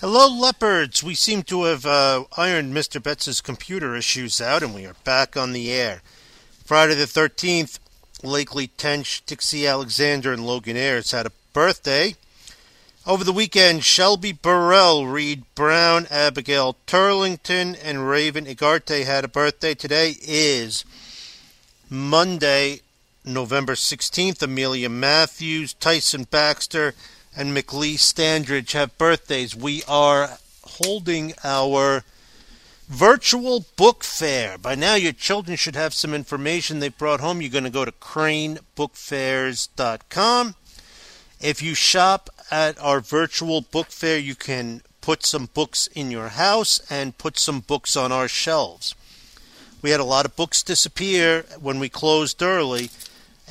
Hello, leopards! We seem to have uh, ironed Mr. Betts's computer issues out, and we are back on the air. Friday the 13th, Lakely Tench, Dixie Alexander, and Logan Ayers had a birthday. Over the weekend, Shelby Burrell, Reed Brown, Abigail Turlington, and Raven Igarte had a birthday. Today is Monday, November 16th. Amelia Matthews, Tyson Baxter, and McLee Standridge have birthdays. We are holding our virtual book fair. By now, your children should have some information they brought home. You're going to go to cranebookfairs.com. If you shop at our virtual book fair, you can put some books in your house and put some books on our shelves. We had a lot of books disappear when we closed early,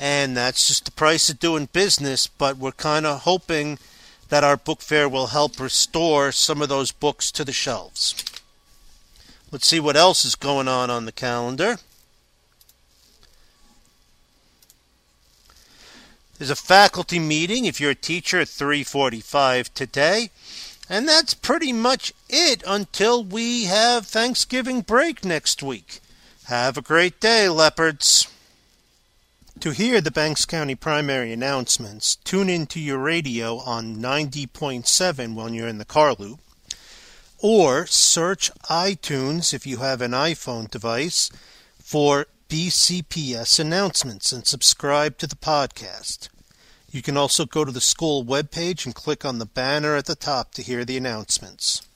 and that's just the price of doing business. But we're kind of hoping that our book fair will help restore some of those books to the shelves. Let's see what else is going on on the calendar. There's a faculty meeting if you're a teacher at 3:45 today. And that's pretty much it until we have Thanksgiving break next week. Have a great day, leopards. To hear the Banks County primary announcements, tune into your radio on 90.7 when you're in the car loop, or search iTunes if you have an iPhone device for BCPS announcements and subscribe to the podcast. You can also go to the school webpage and click on the banner at the top to hear the announcements.